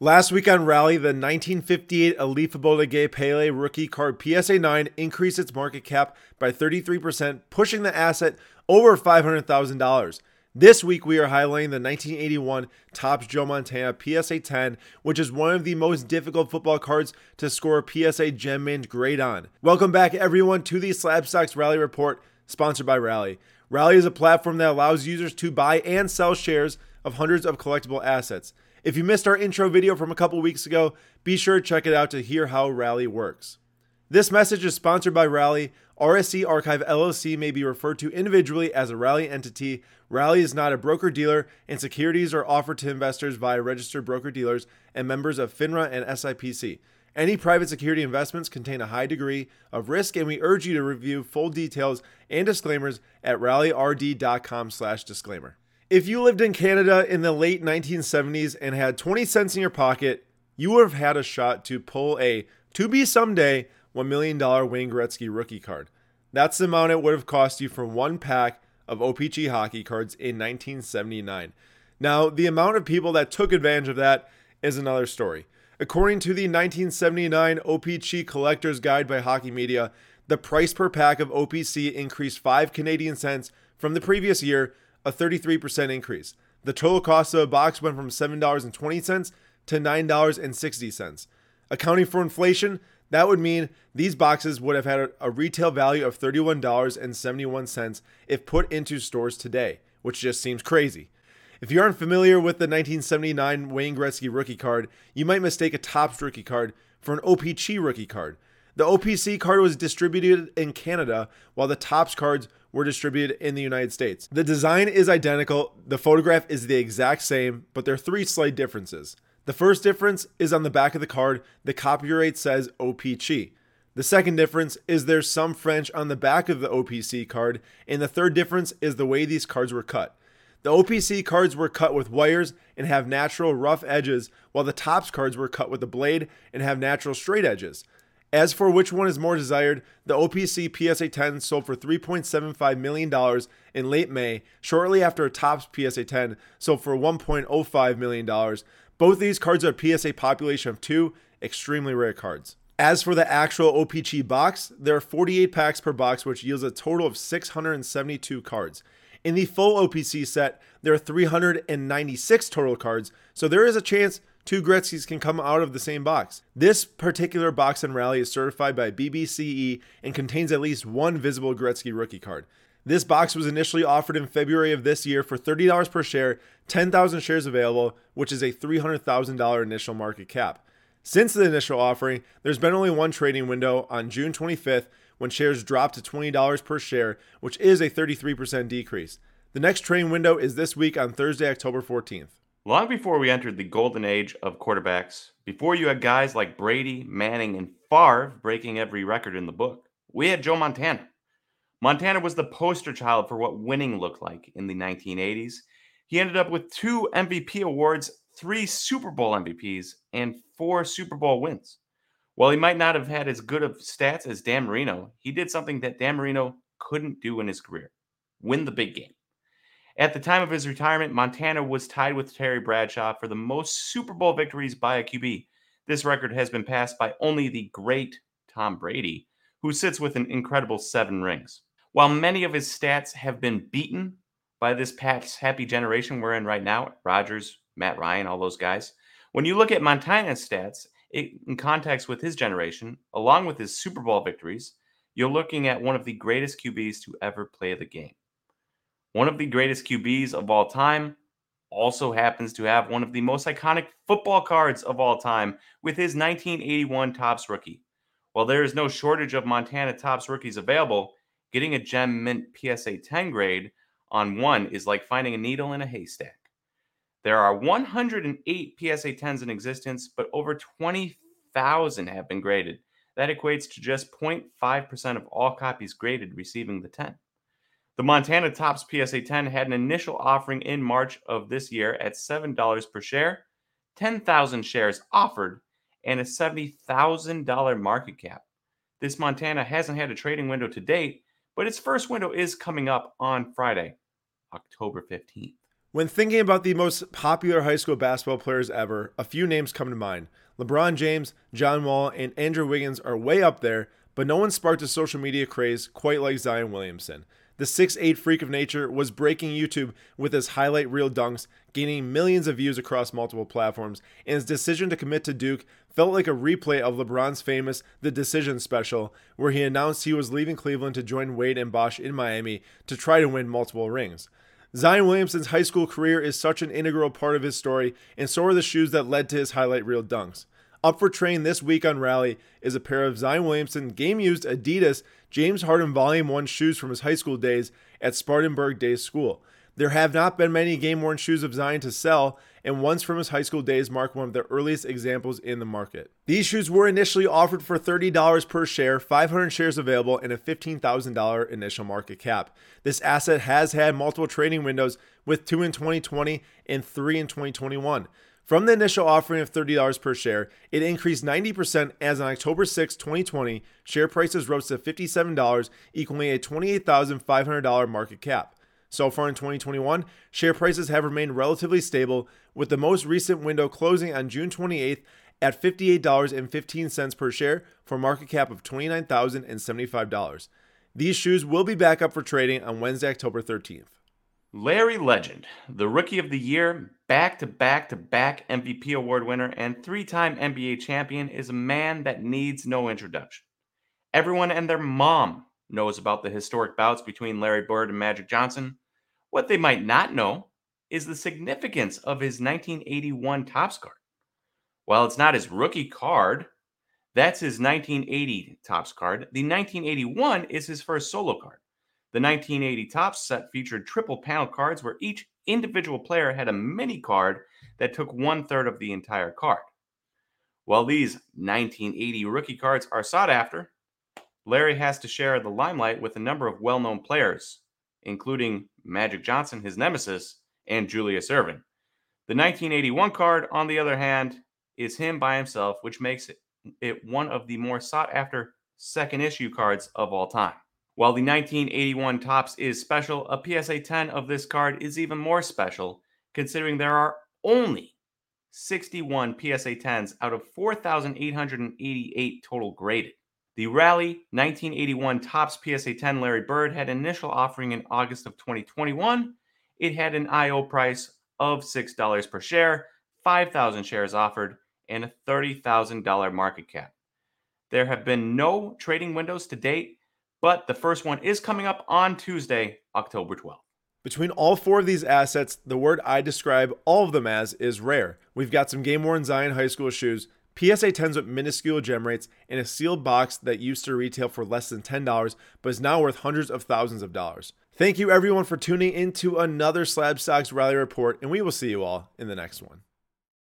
Last week on Rally, the 1958 Alifabolaget Pele rookie card PSA 9 increased its market cap by 33%, pushing the asset over $500,000. This week, we are highlighting the 1981 Topps Joe Montana PSA 10, which is one of the most difficult football cards to score a PSA Gem Mint grade on. Welcome back, everyone, to the Slab Stocks Rally Report, sponsored by Rally. Rally is a platform that allows users to buy and sell shares of hundreds of collectible assets. If you missed our intro video from a couple weeks ago, be sure to check it out to hear how Rally works. This message is sponsored by Rally. RSC Archive LLC may be referred to individually as a Rally entity. Rally is not a broker dealer, and securities are offered to investors via registered broker dealers and members of FINRA and SIPC. Any private security investments contain a high degree of risk, and we urge you to review full details and disclaimers at rallyrd.com/disclaimer. If you lived in Canada in the late 1970s and had 20 cents in your pocket, you would have had a shot to pull a to be someday $1 million Wayne Gretzky rookie card. That's the amount it would have cost you for one pack of OPC hockey cards in 1979. Now, the amount of people that took advantage of that is another story. According to the 1979 OPC Collector's Guide by Hockey Media, the price per pack of OPC increased 5 Canadian cents from the previous year a 33% increase. The total cost of a box went from $7.20 to $9.60. Accounting for inflation, that would mean these boxes would have had a retail value of $31.71 if put into stores today, which just seems crazy. If you aren't familiar with the 1979 Wayne Gretzky rookie card, you might mistake a Topps rookie card for an OPC rookie card. The OPC card was distributed in Canada, while the Topps cards were distributed in the United States. The design is identical, the photograph is the exact same, but there are three slight differences. The first difference is on the back of the card, the copyright says OPC. The second difference is there's some French on the back of the OPC card, and the third difference is the way these cards were cut. The OPC cards were cut with wires and have natural rough edges, while the Topps cards were cut with a blade and have natural straight edges. As for which one is more desired, the OPC PSA 10 sold for $3.75 million in late May, shortly after a Topps PSA 10 sold for $1.05 million. Both these cards are PSA population of two, extremely rare cards. As for the actual OPC box, there are 48 packs per box, which yields a total of 672 cards. In the full OPC set, there are 396 total cards, so there is a chance two Gretzky's can come out of the same box. This particular box and rally is certified by BBCE and contains at least one visible Gretzky rookie card. This box was initially offered in February of this year for $30 per share, 10,000 shares available, which is a $300,000 initial market cap. Since the initial offering, there's been only one trading window on June 25th when shares dropped to $20 per share, which is a 33% decrease. The next trading window is this week on Thursday, October 14th. Long before we entered the golden age of quarterbacks, before you had guys like Brady, Manning, and Favre breaking every record in the book, we had Joe Montana. Montana was the poster child for what winning looked like in the 1980s. He ended up with two MVP awards, three Super Bowl MVPs, and four Super Bowl wins. While he might not have had as good of stats as Dan Marino, he did something that Dan Marino couldn't do in his career win the big game. At the time of his retirement, Montana was tied with Terry Bradshaw for the most Super Bowl victories by a QB. This record has been passed by only the great Tom Brady, who sits with an incredible seven rings. While many of his stats have been beaten by this Pat's happy generation we're in right now, Rodgers, Matt Ryan, all those guys, when you look at Montana's stats in context with his generation, along with his Super Bowl victories, you're looking at one of the greatest QBs to ever play the game one of the greatest QBs of all time, also happens to have one of the most iconic football cards of all time with his 1981 Topps rookie. While there is no shortage of Montana Topps rookies available, getting a Gem Mint PSA 10 grade on one is like finding a needle in a haystack. There are 108 PSA 10s in existence, but over 20,000 have been graded. That equates to just 0.5% of all copies graded receiving the 10. The Montana Topps PSA 10 had an initial offering in March of this year at $7 per share, 10,000 shares offered, and a $70,000 market cap. This Montana hasn't had a trading window to date, but its first window is coming up on Friday, October 15th. When thinking about the most popular high school basketball players ever, a few names come to mind. LeBron James, John Wall, and Andrew Wiggins are way up there, but no one sparked a social media craze quite like Zion Williamson. The 6'8 freak of nature was breaking YouTube with his highlight reel dunks, gaining millions of views across multiple platforms, and his decision to commit to Duke felt like a replay of LeBron's famous The Decision special, where he announced he was leaving Cleveland to join Wade and Bosh in Miami to try to win multiple rings. Zion Williamson's high school career is such an integral part of his story, and so are the shoes that led to his highlight reel dunks. Up for trade this week on Rally is a pair of Zion Williamson game used Adidas James Harden Volume 1 shoes from his high school days at Spartanburg Day School. There have not been many game worn shoes of Zion to sell, and ones from his high school days mark one of the earliest examples in the market. These shoes were initially offered for $30 per share, 500 shares available, and a $15,000 initial market cap. This asset has had multiple trading windows with two in 2020 and three in 2021. From the initial offering of $30 per share, it increased 90% as on October 6, 2020, share prices rose to $57, equaling a $28,500 market cap. So far in 2021, share prices have remained relatively stable, with the most recent window closing on June 28th at $58.15 per share for a market cap of $29,075. These shoes will be back up for trading on Wednesday, October 13th. Larry Legend, the Rookie of the Year, back to back to back MVP award winner, and three time NBA champion, is a man that needs no introduction. Everyone and their mom knows about the historic bouts between Larry Bird and Magic Johnson. What they might not know is the significance of his 1981 Topps card. While it's not his rookie card, that's his 1980 Topps card. The 1981 is his first solo card. The 1980 Topps set featured triple panel cards where each individual player had a mini card that took one third of the entire card. While these 1980 rookie cards are sought after, Larry has to share the limelight with a number of well known players, including Magic Johnson, his nemesis, and Julius Erving. The 1981 card, on the other hand, is him by himself, which makes it, it one of the more sought after second issue cards of all time. While the 1981 Topps is special, a PSA 10 of this card is even more special, considering there are only 61 PSA 10s out of 4,888 total graded. The Rally 1981 Topps PSA 10 Larry Bird had initial offering in August of 2021. It had an IO price of $6 per share, 5,000 shares offered, and a $30,000 market cap. There have been no trading windows to date, but the first one is coming up on Tuesday, October 12th. Between all four of these assets, the word I describe all of them as is rare. We've got some game worn Zion High School shoes, PSA 10s with minuscule gem rates, and a sealed box that used to retail for less than $10 but is now worth hundreds of thousands of dollars. Thank you everyone for tuning into another Slab Stocks Rally Report, and we will see you all in the next one.